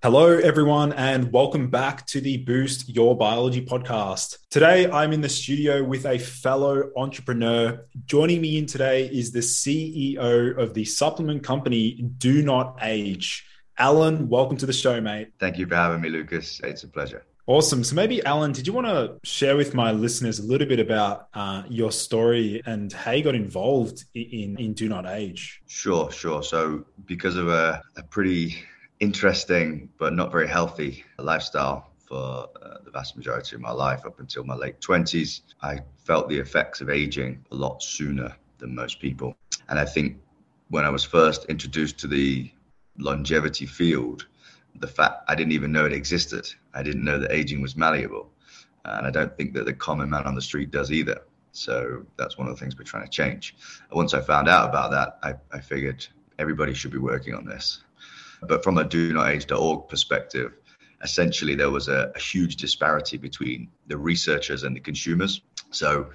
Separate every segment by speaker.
Speaker 1: Hello, everyone, and welcome back to the Boost Your Biology podcast. Today, I'm in the studio with a fellow entrepreneur. Joining me in today is the CEO of the supplement company Do Not Age. Alan, welcome to the show, mate.
Speaker 2: Thank you for having me, Lucas. It's a pleasure.
Speaker 1: Awesome. So, maybe, Alan, did you want to share with my listeners a little bit about uh, your story and how you got involved in, in Do Not Age?
Speaker 2: Sure, sure. So, because of a, a pretty interesting but not very healthy lifestyle for uh, the vast majority of my life up until my late 20s. I felt the effects of aging a lot sooner than most people. And I think when I was first introduced to the longevity field, the fact I didn't even know it existed. I didn't know that aging was malleable. And I don't think that the common man on the street does either. So that's one of the things we're trying to change. Once I found out about that, I, I figured everybody should be working on this. But from a do not age.org perspective, essentially there was a, a huge disparity between the researchers and the consumers. So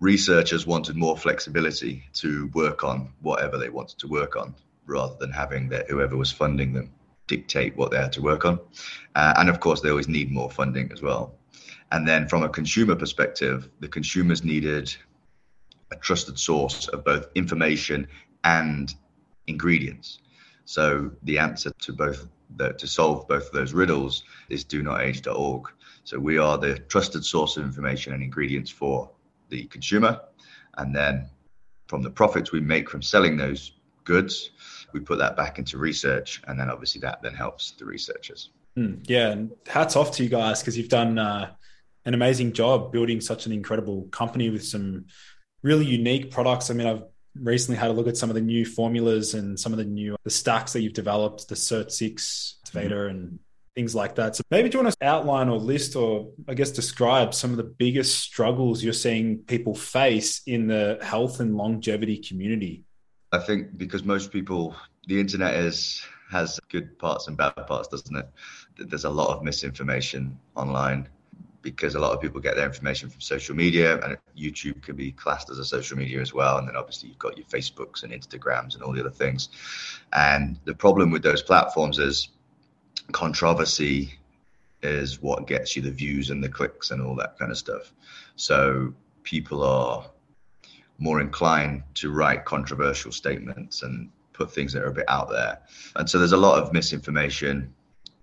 Speaker 2: researchers wanted more flexibility to work on whatever they wanted to work on rather than having that whoever was funding them dictate what they had to work on. Uh, and of course, they always need more funding as well. And then from a consumer perspective, the consumers needed a trusted source of both information and ingredients. So the answer to both the, to solve both of those riddles is do not age.org. So we are the trusted source of information and ingredients for the consumer. And then from the profits we make from selling those goods, we put that back into research. And then obviously that then helps the researchers.
Speaker 1: Mm, yeah. And hats off to you guys because you've done uh, an amazing job building such an incredible company with some really unique products. I mean, I've recently had a look at some of the new formulas and some of the new the stacks that you've developed, the SIRT6 activator mm-hmm. and things like that. So maybe do you want to outline or list or I guess describe some of the biggest struggles you're seeing people face in the health and longevity community?
Speaker 2: I think because most people the internet is has good parts and bad parts, doesn't it? There's a lot of misinformation online because a lot of people get their information from social media and YouTube can be classed as a social media as well. And then obviously you've got your Facebooks and Instagrams and all the other things. And the problem with those platforms is controversy is what gets you the views and the clicks and all that kind of stuff. So people are more inclined to write controversial statements and put things that are a bit out there. And so there's a lot of misinformation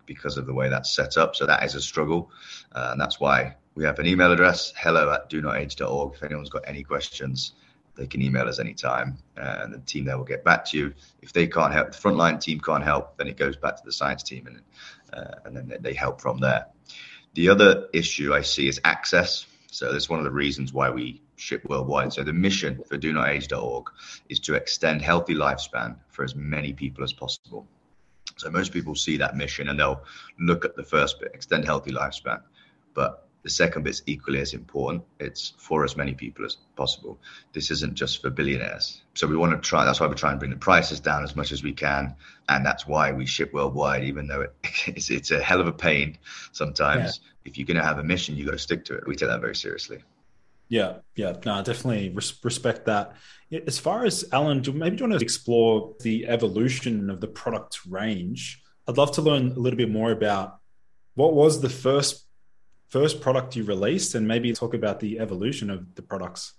Speaker 2: because of the way that's set up. So that is a struggle. Uh, and that's why we have an email address, hello at do not age.org. If anyone's got any questions, they can email us anytime uh, and the team there will get back to you. If they can't help, the frontline team can't help, then it goes back to the science team and, uh, and then they help from there. The other issue I see is access. So that's one of the reasons why we ship worldwide. So the mission for do not age.org is to extend healthy lifespan for as many people as possible. So most people see that mission and they'll look at the first bit, extend healthy lifespan. But the second bit's equally as important. It's for as many people as possible. This isn't just for billionaires. So we want to try. That's why we try and bring the prices down as much as we can, and that's why we ship worldwide. Even though it, it's, it's a hell of a pain sometimes. Yeah. If you're going to have a mission, you got to stick to it. We take that very seriously.
Speaker 1: Yeah, yeah, no, definitely res- respect that. As far as Alan, do, maybe do you want to explore the evolution of the product range? I'd love to learn a little bit more about what was the first first product you released, and maybe talk about the evolution of the products.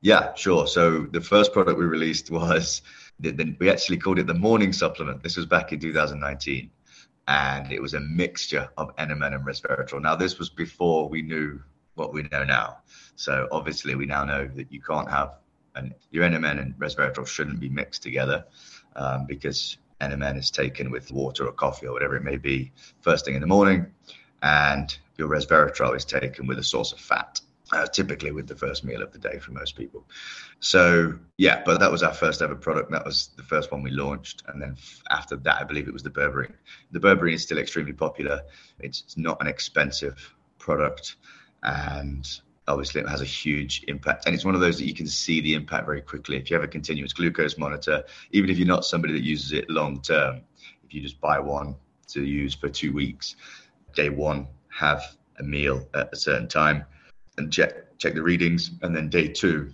Speaker 2: Yeah, sure. So the first product we released was the, the, we actually called it the morning supplement. This was back in 2019, and it was a mixture of NMN and resveratrol. Now this was before we knew what we know now. So obviously, we now know that you can't have and your NMN and resveratrol shouldn't be mixed together um, because NMN is taken with water or coffee or whatever it may be first thing in the morning, and your resveratrol is taken with a source of fat. Uh, typically with the first meal of the day for most people. So yeah, but that was our first ever product. That was the first one we launched, and then after that, I believe it was the berberine. The berberine is still extremely popular. It's, it's not an expensive product, and obviously it has a huge impact. And it's one of those that you can see the impact very quickly. If you have a continuous glucose monitor even if you're not somebody that uses it long term if you just buy one to use for two weeks day one have a meal at a certain time and check check the readings. And then day two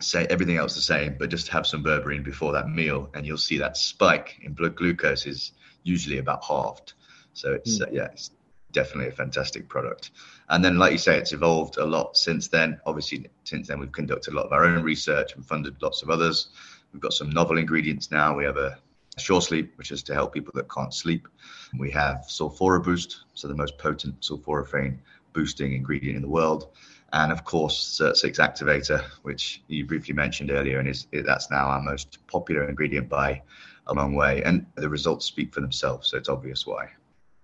Speaker 2: say everything else the same but just have some berberine before that meal. And you'll see that spike in blood glucose is usually about halved. So it's mm. uh, yeah it's definitely a fantastic product. And then, like you say, it's evolved a lot since then. Obviously, since then, we've conducted a lot of our own research and funded lots of others. We've got some novel ingredients now. We have a Sure Sleep, which is to help people that can't sleep. We have Sulfura Boost, so the most potent sulforaphane boosting ingredient in the world. And of course, SIRT6 Activator, which you briefly mentioned earlier, and is that's now our most popular ingredient by a long way. And the results speak for themselves, so it's obvious why.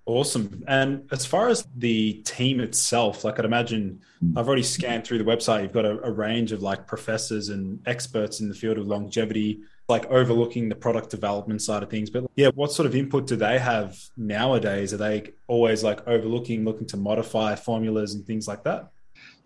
Speaker 1: Awesome. And as far as the team itself, like I'd imagine hmm. I've already scanned through the website. You've got a, a, range of like professors and experts in the field of longevity, like overlooking the product development side of things. But yeah, what sort of input do they have nowadays? Are they always like overlooking, looking to modify formulas and things like that?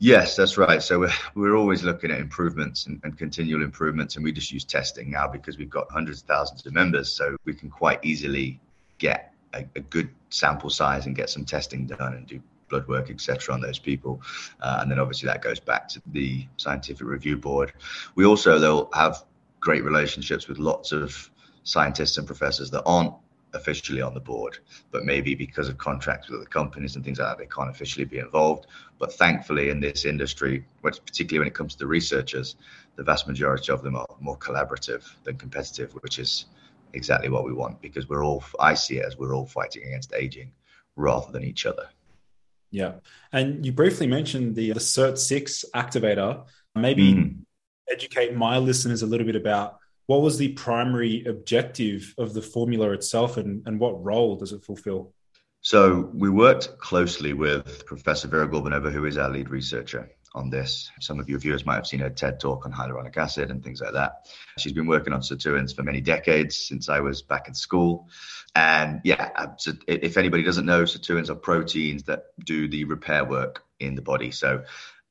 Speaker 2: Yes, that's right. So we're, we're always looking at improvements and, and, continual improvements, and we just use testing now because we've got hundreds of thousands of members, so we can quite easily get a, a good sample size and get some testing done and do blood work, etc., on those people. Uh, and then obviously that goes back to the scientific review board. We also, though, have great relationships with lots of scientists and professors that aren't officially on the board, but maybe because of contracts with other companies and things like that, they can't officially be involved. But thankfully, in this industry, particularly when it comes to the researchers, the vast majority of them are more collaborative than competitive, which is exactly what we want because we're all I see it as we're all fighting against aging rather than each other.
Speaker 1: Yeah. And you briefly mentioned the, the SIRT6 activator. Maybe mm. educate my listeners a little bit about what was the primary objective of the formula itself and, and what role does it fulfill?
Speaker 2: So we worked closely with Professor Vera Gorbunova, who is our lead researcher on this. Some of your viewers might have seen her TED talk on hyaluronic acid and things like that. She's been working on sirtuins for many decades since I was back in school. And yeah, if anybody doesn't know, sirtuins are proteins that do the repair work in the body. So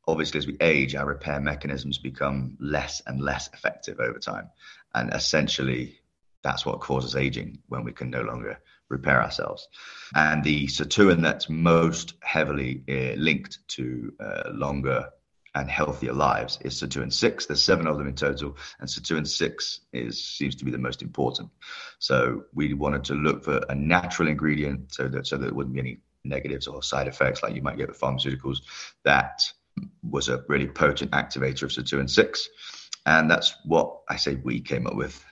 Speaker 2: obviously, as we age, our repair mechanisms become less and less effective over time. And essentially, that's what causes aging when we can no longer repair ourselves. And the sirtuin that's most heavily uh, linked to uh, longer and healthier lives is sirtuin 6 there's seven of them in total and sirtuin 6 is seems to be the most important so we wanted to look for a natural ingredient so that so that there wouldn't be any negatives or side effects like you might get with pharmaceuticals that was a really potent activator of sirtuin 6 And that's what I say we came up with.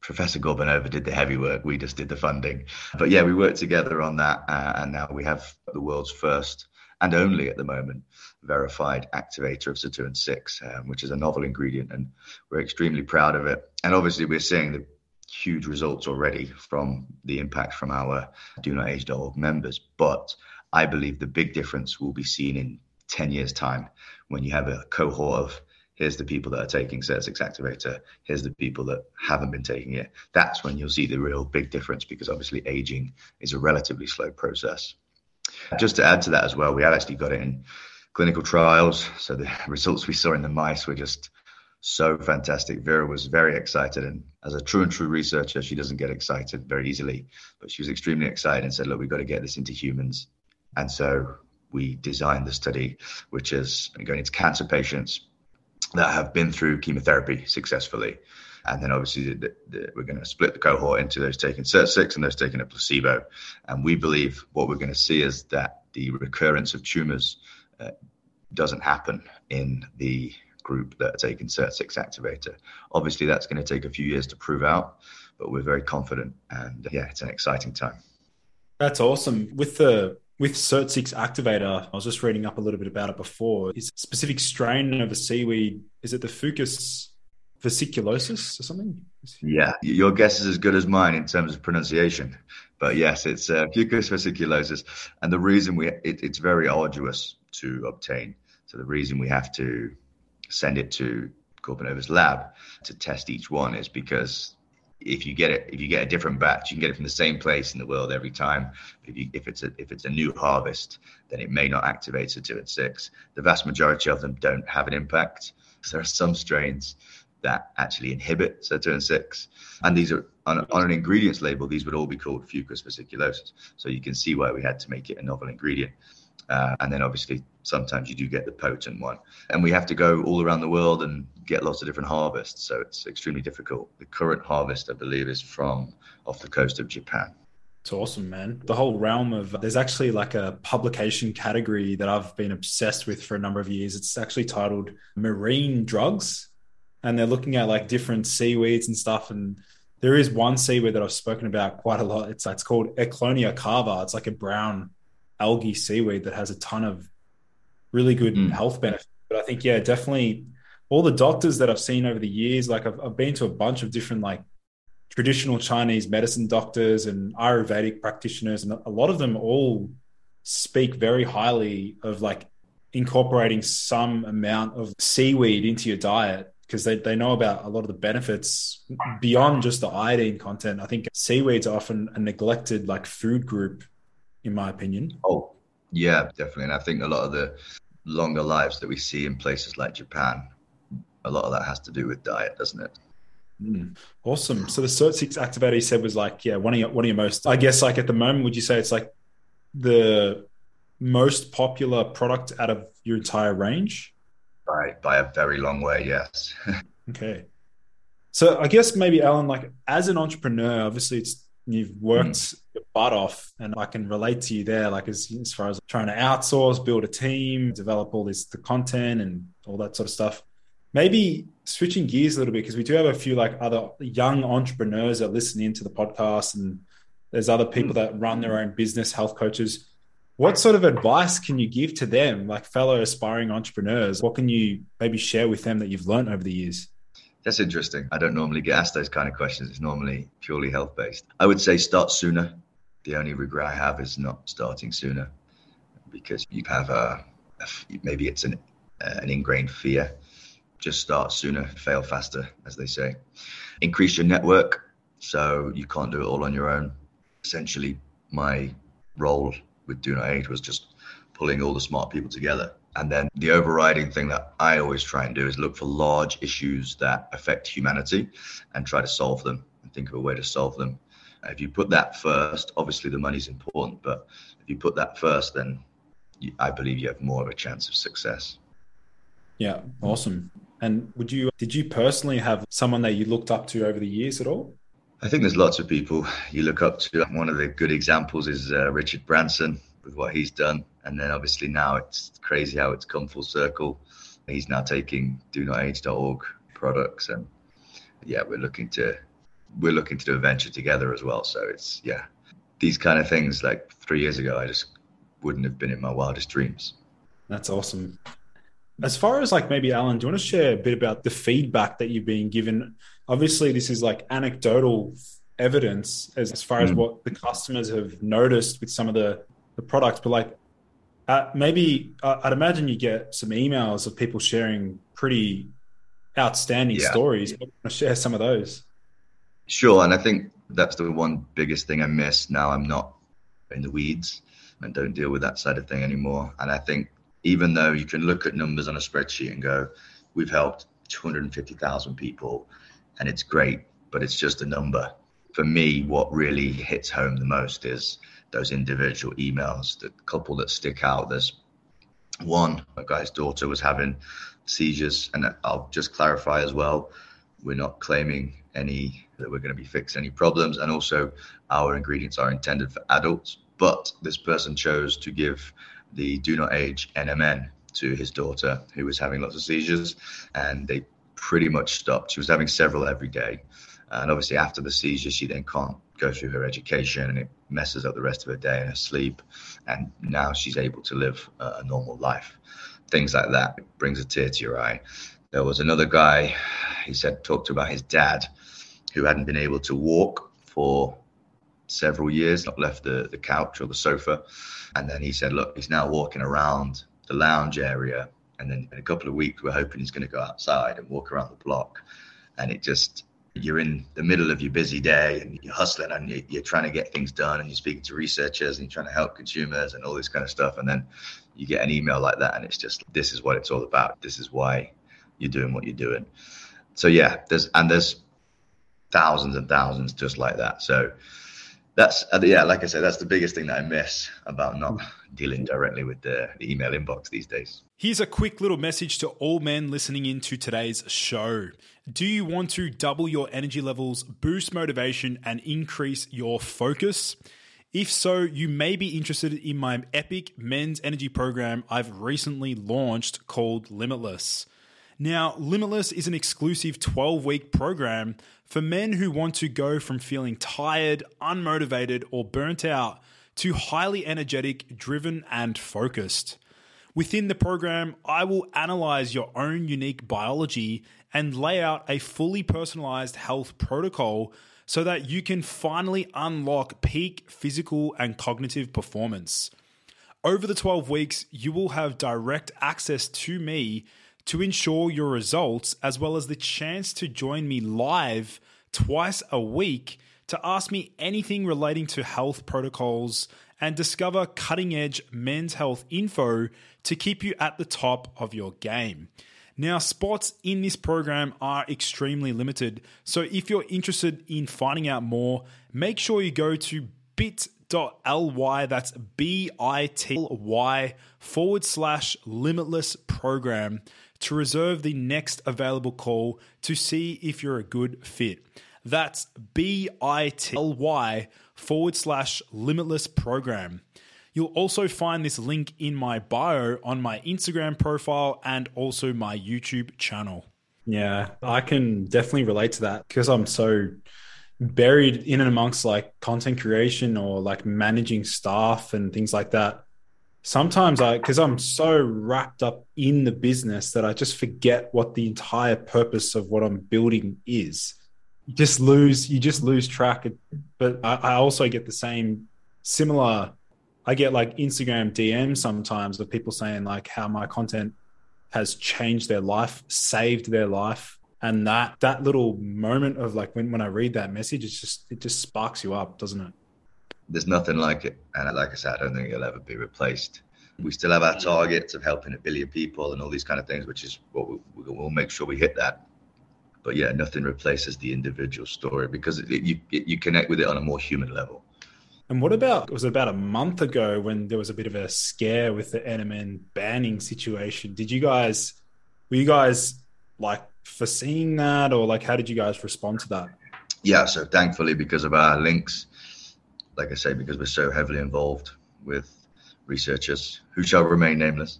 Speaker 2: Professor Gorbunova did the heavy work. We just did the funding. But yeah, we worked together on that. Uh, and now we have the world's first and only at the moment verified activator of sirtuin 6, um, which is a novel ingredient. And we're extremely proud of it. And obviously, we're seeing the huge results already from the impact from our Do Not Age.org members. But I believe the big difference will be seen in 10 years' time when you have a cohort of here's the people that are taking SIRT6 activator, here's the people that haven't been taking it. That's when you'll see the real big difference because obviously aging is a relatively slow process. Just to add to that as well, we actually got it in clinical trials. So the results we saw in the mice were just so fantastic. Vera was very excited, and as a true and true researcher, she doesn't get excited very easily, but she was extremely excited and said, "Look, we've got to get this into humans." And so we designed the study, which is going into cancer patients that have been through chemotherapy successfully. And then obviously the, the, we're going to split the cohort into those taking SIRT6 and those taking a placebo. And we believe what we're going to see is that the recurrence of tumors uh, doesn't happen in the group that are taking SIRT6 activator. Obviously, that's going to take a few years to prove out, but we're very confident. And yeah, it's an exciting time.
Speaker 1: That's awesome. With the with SIRT6 activator, I was just reading up a little bit about it before. Is specific strain of a seaweed, is it the Fucus vesiculosus or something?
Speaker 2: Yeah, your guess is as good as mine in terms of pronunciation. But yes, it's uh, Fucus vesiculosus. And the reason we, it, it's very arduous to obtain. So the reason we have to send it to Gorbunova's lab to test each one is because if you get it, if you get a different batch, you can get it from the same place in the world every time. If, you, if it's a if it's a new harvest, then it may not activate a sirtuin six. The vast majority of them don't have an impact. There are some strains that actually inhibit sirtuin six, and these are on, on, an ingredients label. These would all be called Fucus vesiculosus. So you can see why we had to make it a novel ingredient. Uh, and then obviously sometimes you do get the potent one. And we have to go all around the world and get lots of different harvests. So it's extremely difficult. The current harvest, I believe, is from off the coast of Japan.
Speaker 1: It's awesome, man. The whole realm of there's actually like a publication category that I've been obsessed with for a number of years. It's actually titled Marine Drugs. And they're looking at like different seaweeds and stuff. And there is one seaweed that I've spoken about quite a lot. It's it's called Ecklonia cava. It's like a brown algae seaweed that has a ton of really good mm. health benefits. But I think, yeah, definitely all the doctors that I've seen over the years, like I've, I've been to a bunch of different like traditional Chinese medicine doctors and Ayurvedic practitioners, and a lot of them all speak very highly of like incorporating some amount of seaweed into your diet because they, they know about a lot of the benefits beyond just the iodine content. I think seaweeds are often a neglected like food group in my opinion.
Speaker 2: Oh, yeah, definitely. And I think a lot of the longer lives that we see in places like Japan, a lot of that has to do with diet, doesn't it?
Speaker 1: Mm, awesome. So the SIRT6 activator you said was like, yeah, one of your one of your most. I guess like at the moment, would you say it's like the most popular product out of your entire range?
Speaker 2: By by a very long way, yes.
Speaker 1: okay. So I guess maybe Alan, like as an entrepreneur, obviously it's you've worked mm. your butt off and i can relate to you there like as, as far as trying to outsource build a team develop all this the content and all that sort of stuff maybe switching gears a little bit because we do have a few like other young entrepreneurs that listen into the podcast and there's other people mm. that run their own business health coaches what sort of advice can you give to them like fellow aspiring entrepreneurs what can you maybe share with them that you've learned over the years
Speaker 2: that's interesting. I don't normally get asked those kind of questions. It's normally purely health based. I would say start sooner. The only regret I have is not starting sooner because you have a, a maybe it's an, an ingrained fear. Just start sooner, fail faster, as they say. Increase your network so you can't do it all on your own. Essentially, my role with Do Not Age was just pulling all the smart people together and then the overriding thing that I always try and do is look for large issues that affect humanity and try to solve them and think of a way to solve them. If you put that first, obviously the money's important, but if you put that first, then you, I believe you have more of a chance of success.
Speaker 1: Yeah, awesome. And would you did you personally have someone that you looked up to over the years at all?
Speaker 2: I think there's lots of people you look up to. One of the good examples is uh, Richard Branson with what he's done. And then obviously now it's crazy how it's come full circle. He's now taking do not age.org products, and yeah, we're looking to we're looking to do a venture together as well. So it's yeah, these kind of things like three years ago, I just wouldn't have been in my wildest dreams.
Speaker 1: That's awesome. As far as like maybe Alan, do you want to share a bit about the feedback that you've been given? Obviously, this is like anecdotal evidence as, as far as mm. what the customers have noticed with some of the, the products, but like uh, maybe uh, I'd imagine you get some emails of people sharing pretty outstanding yeah. stories. share some of those.
Speaker 2: Sure, and I think that's the one biggest thing I miss. Now I'm not in the weeds and don't deal with that side of thing anymore. And I think even though you can look at numbers on a spreadsheet and go, we've helped 250,000 people and it's great, but it's just a number. For me, what really hits home the most is those individual emails, the couple that stick out. There's one, a guy's daughter was having seizures, and I'll just clarify as well, we're not claiming any that we're going to be fixing any problems, and also our ingredients are intended for adults. But this person chose to give the do not age NMN to his daughter, who was having lots of seizures, and they pretty much stopped. She was having several every day. And obviously, after the seizure, she then can't go through her education and it messes up the rest of her day and her sleep. And now she's able to live a normal life. Things like that it brings a tear to your eye. There was another guy, he said, talked about his dad who hadn't been able to walk for several years, not left the, the couch or the sofa. And then he said, Look, he's now walking around the lounge area. And then in a couple of weeks, we're hoping he's going to go outside and walk around the block. And it just, you're in the middle of your busy day and you're hustling and you're, trying to get things done and you're speaking to researchers and you're trying to help consumers and all this kind of stuff. And then you get an email like that and it's just, this is what it's all about. This is why you're doing what you're doing. So yeah, there's, and there's thousands and thousands just like that. So that's uh, yeah, like I said, that's the biggest thing that I miss about not dealing directly with the, the, email inbox these days.
Speaker 1: Here's a quick little message to all men listening into today's show. Do you want to double your energy levels, boost motivation, and increase your focus? If so, you may be interested in my epic men's energy program I've recently launched called Limitless. Now, Limitless is an exclusive 12 week program for men who want to go from feeling tired, unmotivated, or burnt out to highly energetic, driven, and focused. Within the program, I will analyze your own unique biology and lay out a fully personalized health protocol so that you can finally unlock peak physical and cognitive performance. Over the 12 weeks, you will have direct access to me to ensure your results, as well as the chance to join me live twice a week to ask me anything relating to health protocols and discover cutting edge men's health info to keep you at the top of your game. Now, spots in this program are extremely limited, so if you're interested in finding out more, make sure you go to bit.ly, that's B I T Y forward slash limitless program to reserve the next available call to see if you're a good fit. That's bit.ly forward slash limitless program. You'll also find this link in my bio on my Instagram profile and also my YouTube channel. Yeah, I can definitely relate to that because I'm so buried in and amongst like content creation or like managing staff and things like that sometimes I, because I'm so wrapped up in the business that I just forget what the entire purpose of what I'm building is. You just lose, you just lose track. But I, I also get the same similar. I get like Instagram DMs sometimes of people saying like how my content has changed their life, saved their life. And that that little moment of like when, when I read that message, it's just it just sparks you up, doesn't it?
Speaker 2: there's nothing like it. And like I said, I don't think it'll ever be replaced. We still have our targets of helping a billion people and all these kind of things, which is what we, will make sure we hit that. But yeah, nothing replaces the individual story because it, you you connect with it on a more human level.
Speaker 1: And what about it was about a month ago when there was a bit of a scare with the NMN banning situation? Did you guys were you guys like foreseeing that or like how did you guys respond to that?
Speaker 2: Yeah, so thankfully because of our links like I say, because we're so heavily involved with researchers who shall remain nameless,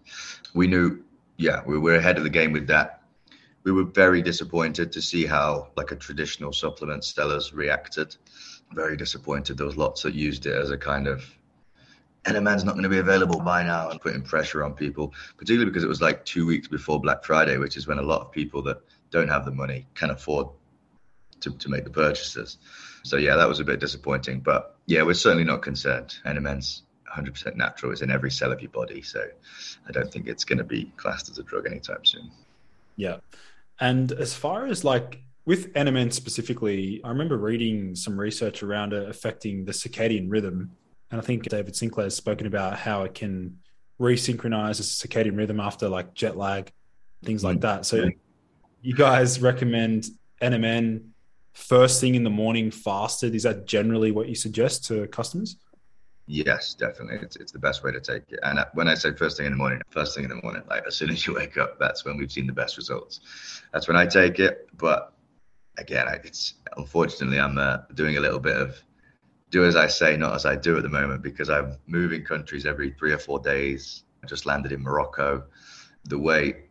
Speaker 2: we knew, yeah, we were ahead of the game with that. we were very disappointed to see how like a traditional supplement sellers reacted. Very disappointed. There was lots that used it as a kind of NMN's not going to be available by now and putting pressure on people, particularly because it was like two weeks before Black Friday, which is when a lot of people that don't have the money can afford to, to make the purchases. So yeah, that was a bit disappointing. But yeah, we're certainly not concerned. NMN's 100% natural. It's in every cell of your body. So I don't think it's going to be classed as a drug anytime soon.
Speaker 1: Yeah. And as far as like with NMN specifically, I remember reading some research around it affecting the circadian rhythm. And I think David Sinclair has spoken about how it can resynchronize the circadian rhythm after like jet lag, things like mm. that. So you guys recommend NMN first thing in the morning fasted. Is that generally what you suggest to customers?
Speaker 2: Yes, definitely. It's, it's the best way to take it. And when I say first thing in the morning, first thing in the morning, like as soon as you wake up, that's when we've seen the best results. That's when I take it. But again, it's unfortunately I'm uh, doing a little bit of do as I say, not as I do at the moment because I'm moving countries every three or four days. I just landed in Morocco. The way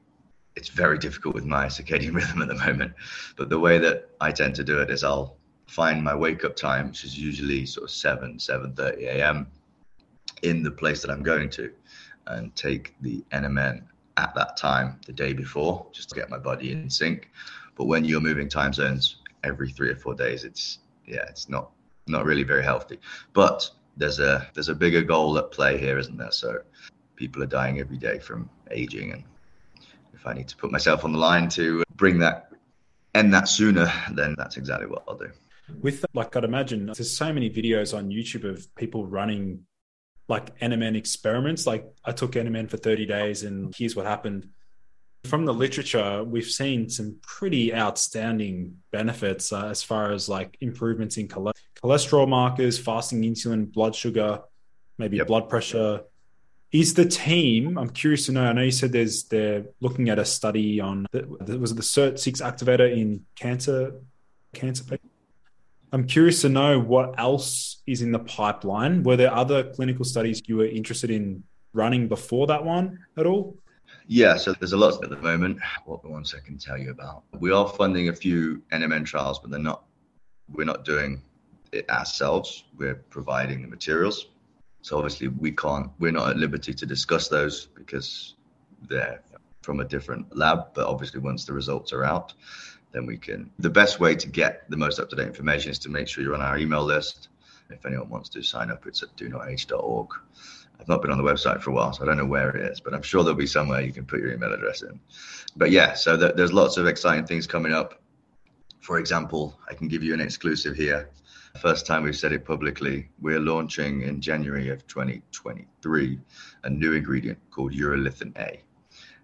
Speaker 2: it's very difficult with my circadian rhythm at the moment, but the way that I tend to do it is I'll find my wake up time, which is usually sort of seven, seven thirty a.m. in the place that I'm going to, and take the NMN at that time the day before, just to get my body in sync. But when you're moving time zones every three or four days, it's yeah, it's not not really very healthy. But there's a there's a bigger goal at play here, isn't there? So people are dying every day from aging, and if I need to put myself on the line to bring that end that sooner, then that's exactly what I'll do
Speaker 1: with like I'd imagine there's so many videos on YouTube of people running like NMN experiments. Like I took NMN for 30 days and here's what happened. From the literature, we've seen some pretty outstanding benefits uh, as far as like improvements in cholesterol markers, fasting insulin, blood sugar, maybe yep. blood pressure. Is the team? I'm curious to know. I know you said there's they're looking at a study on was it the SIRT6 activator in cancer cancer patients? I'm curious to know what else is in the pipeline. Were there other clinical studies you were interested in running before that one at all?
Speaker 2: Yeah, so there's a lot at the moment. What the ones I can tell you about? We are funding a few NMN trials, but they're not. We're not doing it ourselves. We're providing the materials. So obviously we can't. We're not at liberty to discuss those because they're from a different lab. But obviously, once the results are out, then we can. The best way to get the most up to date information is to make sure you're on our email list. If anyone wants to sign up, it's at donotage.org. I've not been on the website for a while, so I don't know where it is, but I'm sure there'll be somewhere you can put your email address in. But yeah, so th- there's lots of exciting things coming up. For example, I can give you an exclusive here. First time we've said it publicly, we're launching in January of 2023 a new ingredient called urolithin A.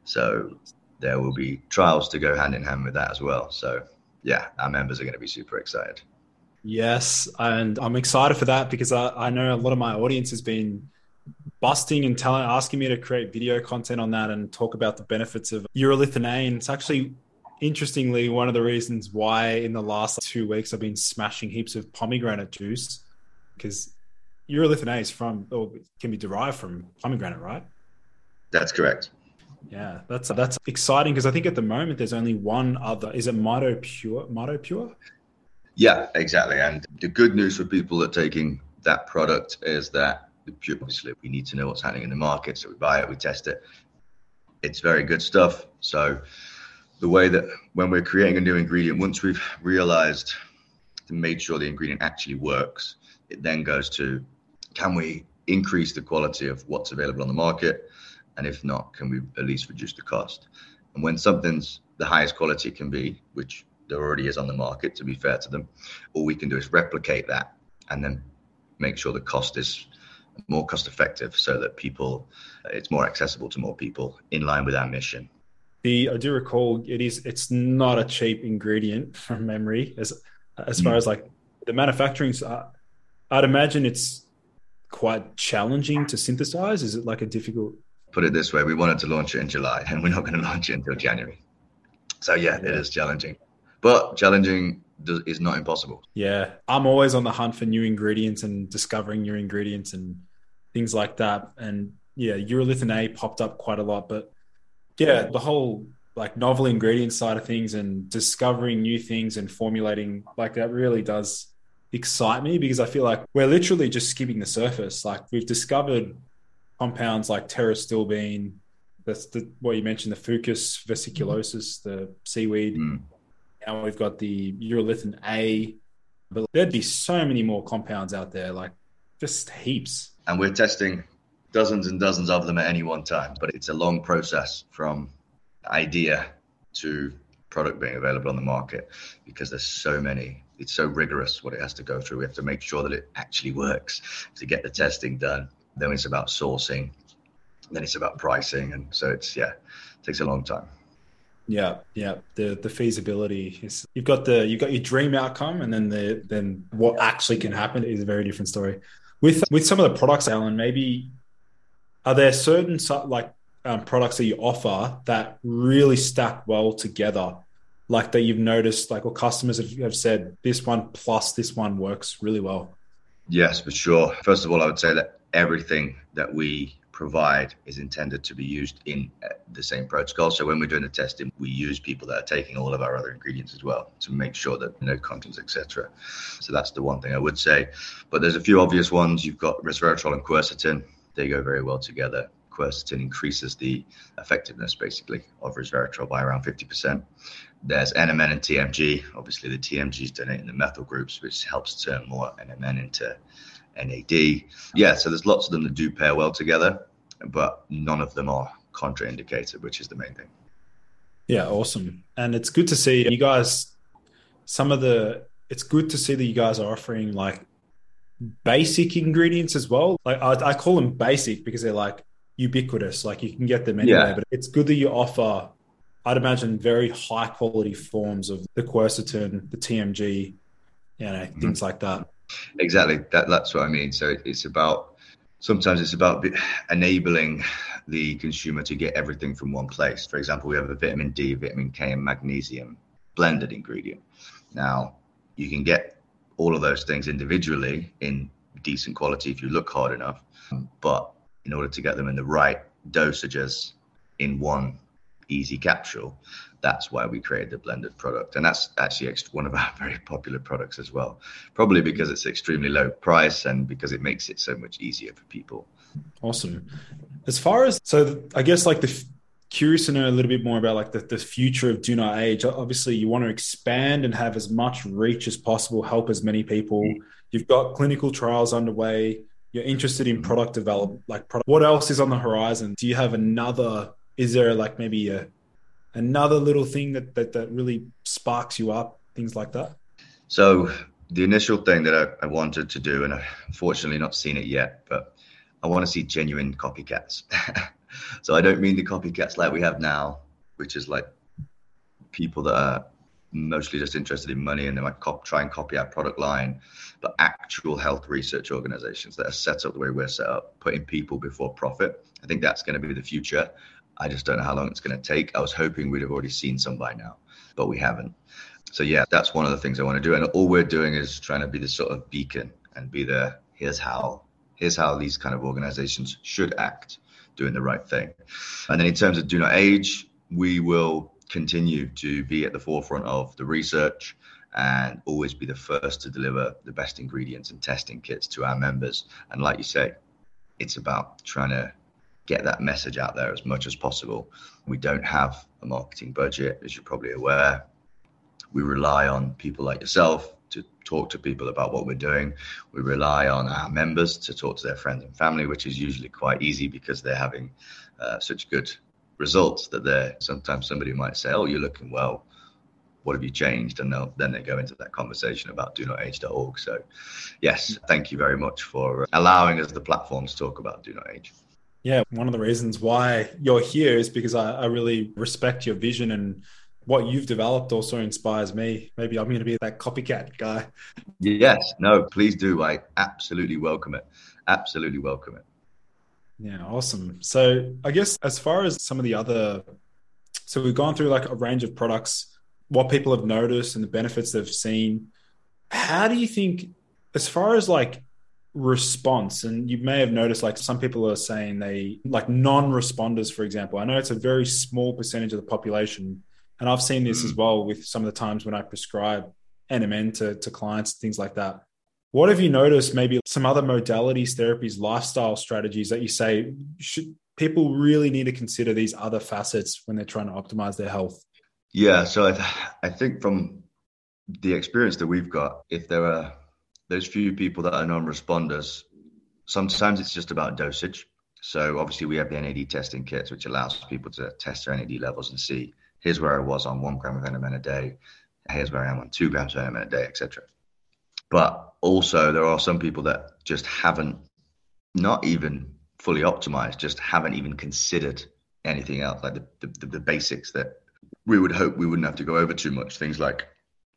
Speaker 2: So there will be trials to go hand in hand with that as well. So, yeah, our members are going to be super excited.
Speaker 1: Yes, and I'm excited for that because I, I know a lot of my audience has been busting and telling, asking me to create video content on that and talk about the benefits of urolithin A. And it's actually, interestingly, one of the reasons why in the last two weeks I've been smashing heaps of pomegranate juice because urolithin A is from, or can be derived from pomegranate, right?
Speaker 2: That's correct.
Speaker 1: Yeah, that's that's exciting because I think at the moment there's only one other. Is it Mitopure? Mito Pure?
Speaker 2: Yeah, exactly. And the good news for people that are taking that product is that obviously we need to know what's happening in the market, so we buy it, we test it. It's very good stuff. So the way that when we're creating a new ingredient, once we've realized and made sure the ingredient actually works, it then goes to can we increase the quality of what's available on the market? And if not, can we at least reduce the cost? And when something's the highest quality it can be, which there already is on the market, to be fair to them, all we can do is replicate that and then make sure the cost is more cost effective so that people, it's more accessible to more people in line with our mission.
Speaker 1: The, I do recall it is it's not a cheap ingredient from memory as as far mm. as like the manufacturing uh, I'd imagine it's quite challenging to synthesize is it like a difficult
Speaker 2: put it this way, we wanted to launch it in July and we're not going to launch it until January. So yeah, yeah. it is challenging, but challenging is not impossible.
Speaker 1: Yeah, I'm always on the hunt for new ingredients and discovering new ingredients and things like that. And yeah, urolithin A popped up quite a lot, but yeah, the whole like novel ingredient side of things and discovering new things and formulating like that really does excite me because I feel like we're literally just skimming the surface. Like we've discovered compounds like pterostilbene, that's the what you mentioned, the Fucus vesiculosus, the seaweed. Mm. Now we've got the urolithin A, but there'd be so many more compounds out there, like just heaps.
Speaker 2: And we're testing dozens and dozens of them at any one time, but it's a long process from idea to product being available on the market because there's so many. It's so rigorous what it has to go through. We have to make sure that it actually works to get the testing done. Then it's about sourcing. Then it's about pricing, and so it's yeah, it takes a long time.
Speaker 1: Yeah, yeah. The the feasibility is you've got the you've got your dream outcome, and then the then what actually can happen is a very different story. With with some of the products, Alan, maybe are there certain like um, products that you offer that really stack well together? Like that you've noticed like or customers have, have said this one plus this one works really well.
Speaker 2: Yes for sure. First of all i would say that everything that we provide is intended to be used in uh, the same protocol. So when we're doing the testing, we use people that are taking all of our other ingredients as well to make sure that no contents, etc. So that's the one thing I would say. But there's a few obvious ones. You've got resveratrol and quercetin. They go very well together quercetin increases the effectiveness basically of resveratrol by around 50%. There's NMN and TMG. Obviously, the TMGs is donating the methyl groups, which helps turn more NMN into NAD. Yeah, so there's lots of them that do pair well together, but none of them are contraindicated, which is the main thing.
Speaker 1: Yeah, awesome. And it's good to see you guys, some of the, it's good to see that you guys are offering like basic ingredients as well. Like I, I call them basic because they're like ubiquitous. Like you can get them anywhere, yeah. but it's good that you offer, I'd imagine, very high quality forms of the quercetin, the TMG, you know, mm-hmm. things like that.
Speaker 2: Exactly. That, that's what I mean. So it's about, sometimes it's about enabling the consumer to get everything from one place. For example, we have a vitamin D, vitamin K, and magnesium blended ingredient. Now, you can get all of those things individually in decent quality if you look hard enough. But in order to get them in the right dosages in one easy capsule. That's why we created the blended product. And that's actually one of our very popular products as well. Probably because it's extremely low price and because it makes it so much easier for people.
Speaker 1: Awesome. As far as, so I guess like the, curious to know a little bit more about like the, the future of do not age obviously you want to expand and have as much reach as possible help as many people you've got clinical trials underway you're interested in product development, like product, what else is on the horizon? Do you have another? Is there like maybe a another little thing that that, that really sparks you up? Things like that.
Speaker 2: So the initial thing that I, I wanted to do, and I've unfortunately not seen it yet, but I want to see genuine copycats. so I don't mean the copycats like we have now, which is like people that are mostly just interested in money and they might cop- try and copy our product line, but actual health research organizations that are set up the way we're set up, putting people before profit. I think that's going to be the future. I just don't know how long it's going to take. I was hoping we'd have already seen some by now, but we haven't. So yeah, that's one of the things I want to do. And all we're doing is trying to be the sort of beacon and be the here's how here's how these kind of organizations should act, doing the right thing. And then in terms of do not age, we will continue to be at the forefront of the research and always be the first to deliver the best ingredients and testing kits to our members. And like you say, it's about trying to get that message out there as much as possible. We don't have a marketing budget, as you're probably aware. We rely on people like yourself to talk to people about what we're doing. We rely on our members to talk to their friends and family, which is usually quite easy because they're having uh, such good results that they're sometimes somebody might say, "Oh, you're looking well. What have you changed?" And then they go into that conversation about do not age.org. So, yes, thank you very much for allowing us the platform to talk about do not age.
Speaker 1: Yeah, one of the reasons why you're here is because I, I really respect your vision and what you've developed also inspires me. Maybe I'm going to be that copycat guy.
Speaker 2: Yes, no, please do. I absolutely welcome it. Absolutely welcome it.
Speaker 1: Yeah, awesome. So I guess as far as some of the other, so we've gone through like a range of products, what people have noticed and the benefits they've seen. How do you think, as far as like response. And you may have noticed like some people are saying they like non-responders for example. I know it's a very small percentage of the population. And i've seen this mm. as well with some of the times when i prescribe nmn to, to clients things like that. What have you noticed maybe some other modalities therapies lifestyle strategies that you say should people really need to consider these other facets when they're trying to optimize their health?
Speaker 2: Yeah so i, th- I think from the experience that we've got if there are those few people that are non-responders, sometimes it's just about dosage. So obviously we have the NAD testing kits, which allows people to test their NAD levels and see here's where I was on one gram of NMN a day, here's where I am on two grams of NMN a day, etc. But also there are some people that just haven't, not even fully optimized, just haven't even considered anything else, like the, the, the basics that we would hope we wouldn't have to go over too much. Things like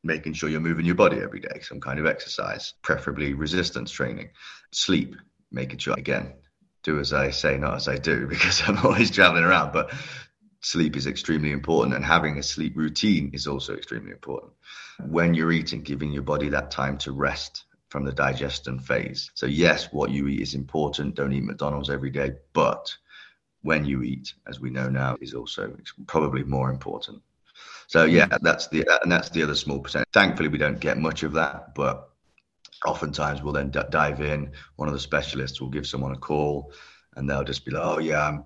Speaker 2: making sure you're moving your body every day, some kind of exercise, preferably resistance training, sleep, making sure, again, do as I say, not as I do, because I'm always traveling around. But sleep is extremely important, and having a sleep routine is also extremely important. When you're eating, giving your body that time to rest from the digestion phase. So, yes, what you eat is important. Don't eat McDonald's every day, but when you eat, as we know now, is also probably more important. So yeah, mm. that's the uh, and that's the other small percent. Thankfully, we don't get much of that, but oftentimes we'll then d- dive in. One of the specialists will give someone a call, and they'll just be like, "Oh yeah, I'm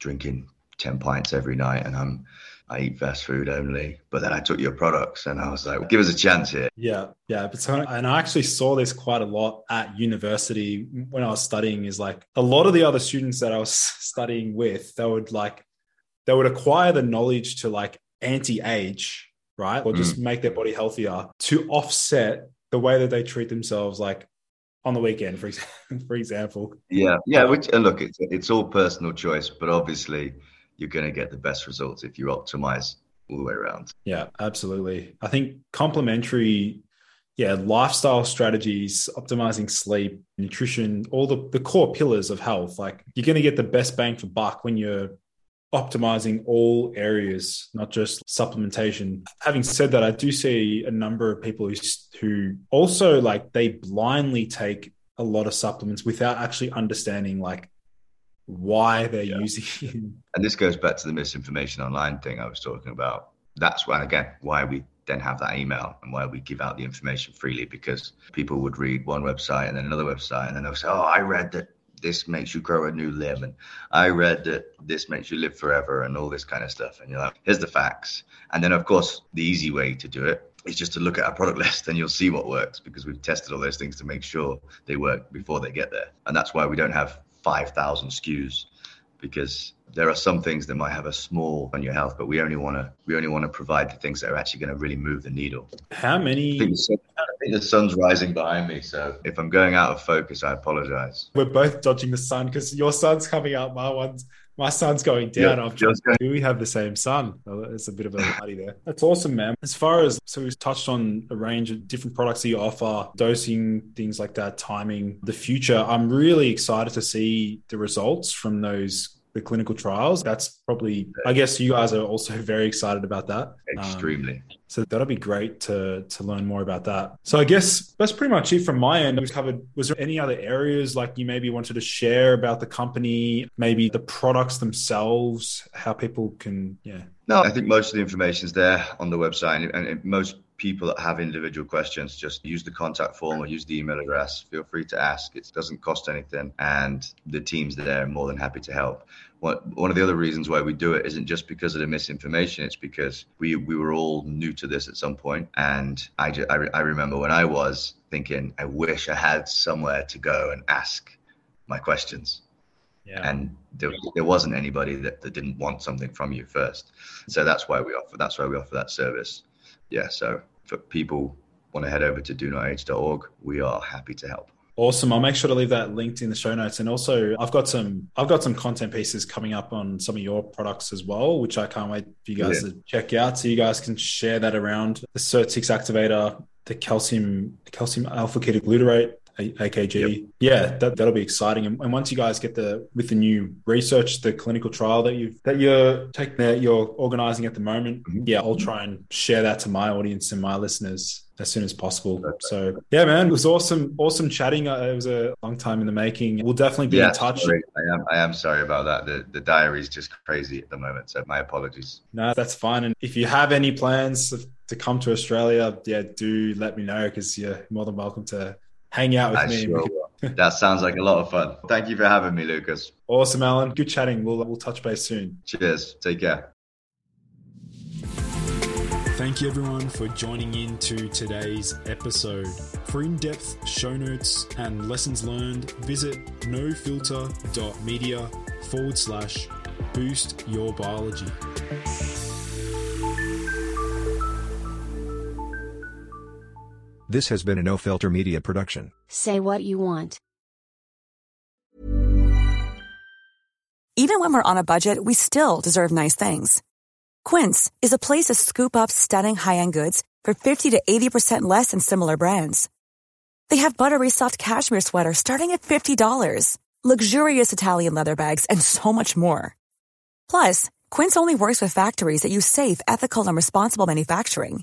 Speaker 2: drinking ten pints every night, and I'm." I eat fast food only, but then I took your products and I was like, give us a chance here.
Speaker 1: Yeah, yeah. But so, and I actually saw this quite a lot at university when I was studying. Is like a lot of the other students that I was studying with, they would like, they would acquire the knowledge to like anti-age, right? Or just mm. make their body healthier to offset the way that they treat themselves, like on the weekend, for example. for example.
Speaker 2: Yeah, yeah. Which look, it's it's all personal choice, but obviously you're going to get the best results if you optimize all the way around.
Speaker 1: Yeah, absolutely. I think complementary yeah, lifestyle strategies, optimizing sleep, nutrition, all the, the core pillars of health. Like you're going to get the best bang for buck when you're optimizing all areas, not just supplementation. Having said that, I do see a number of people who, who also like they blindly take a lot of supplements without actually understanding like why they're yeah. using
Speaker 2: And this goes back to the misinformation online thing I was talking about. That's why, again, why we then have that email and why we give out the information freely because people would read one website and then another website and then they'll say, Oh, I read that this makes you grow a new limb and i read that this makes you live forever and all this kind of stuff. And you're like here's the facts. And then of course the easy way to do it is just to look at our product list and you'll see what works because we've tested all those things to make sure they work before they get there. And that's why we don't have 5000 skus because there are some things that might have a small on your health, but we only want to we only want to provide the things that are actually going to really move the needle.
Speaker 1: How many?
Speaker 2: I think, the, I think, the sun's rising behind me, so if I'm going out of focus, I apologize.
Speaker 1: We're both dodging the sun because your sun's coming out, my one's my son's going down. Yeah, I'm just going. Do we have the same son Oh, it's a bit of a party there. That's awesome, man. As far as so we've touched on a range of different products that you offer, dosing, things like that, timing, the future. I'm really excited to see the results from those the clinical trials. That's probably, I guess, you guys are also very excited about that.
Speaker 2: Extremely.
Speaker 1: Um, so that'll be great to to learn more about that. So I guess that's pretty much it from my end. We've covered. Was there any other areas like you maybe wanted to share about the company, maybe the products themselves, how people can, yeah.
Speaker 2: No, I think most of the information is there on the website, and, and most people that have individual questions, just use the contact form or use the email address. Feel free to ask. It doesn't cost anything, and the team's there, are more than happy to help. What, one of the other reasons why we do it isn't just because of the misinformation. It's because we we were all new to this at some point, and I just, I, re, I remember when I was thinking, I wish I had somewhere to go and ask my questions. Yeah. And there, there wasn't anybody that, that didn't want something from you first. So that's why we offer that's why we offer that service. Yeah. So if people want to head over to do we are happy to help.
Speaker 1: Awesome. I'll make sure to leave that linked in the show notes. And also I've got some I've got some content pieces coming up on some of your products as well, which I can't wait for you guys yeah. to check out. So you guys can share that around the SIRT6 activator, the calcium calcium alpha ketoglutarate, AKG. Yep. Yeah, that that'll be exciting. And, and, once you guys get the with the new research, the clinical trial that you that you're taking that you're organizing at the moment, mm-hmm. yeah, I'll try and share that to my audience and my listeners. as soon as possible. So yeah, man, it was awesome, awesome chatting. Uh, it was a long time in the making. We'll definitely be
Speaker 2: yeah,
Speaker 1: in touch.
Speaker 2: Sorry. I am, I am sorry about that. The the diary is just crazy at the moment. So my apologies.
Speaker 1: No, that's fine. And if you have any plans to come to Australia, yeah, do let me know because you're more than welcome to hang out with
Speaker 2: I
Speaker 1: me.
Speaker 2: Sure that sounds like a lot of fun. Thank you for having me, Lucas.
Speaker 1: Awesome, Alan. Good chatting. We'll uh, we'll touch base soon.
Speaker 2: Cheers. Take care.
Speaker 1: Thank you everyone for joining in to today's episode. For in-depth show notes and lessons learned, visit nofilter.media forward slash boost your biology.
Speaker 3: This has been a No Filter Media production.
Speaker 4: Say what you want.
Speaker 5: Even when we're on a budget, we still deserve nice things. Quince is a place to scoop up stunning high-end goods for 50 to 80% less than similar brands. They have buttery soft cashmere sweaters starting at $50, luxurious Italian leather bags, and so much more. Plus, Quince only works with factories that use safe, ethical, and responsible manufacturing.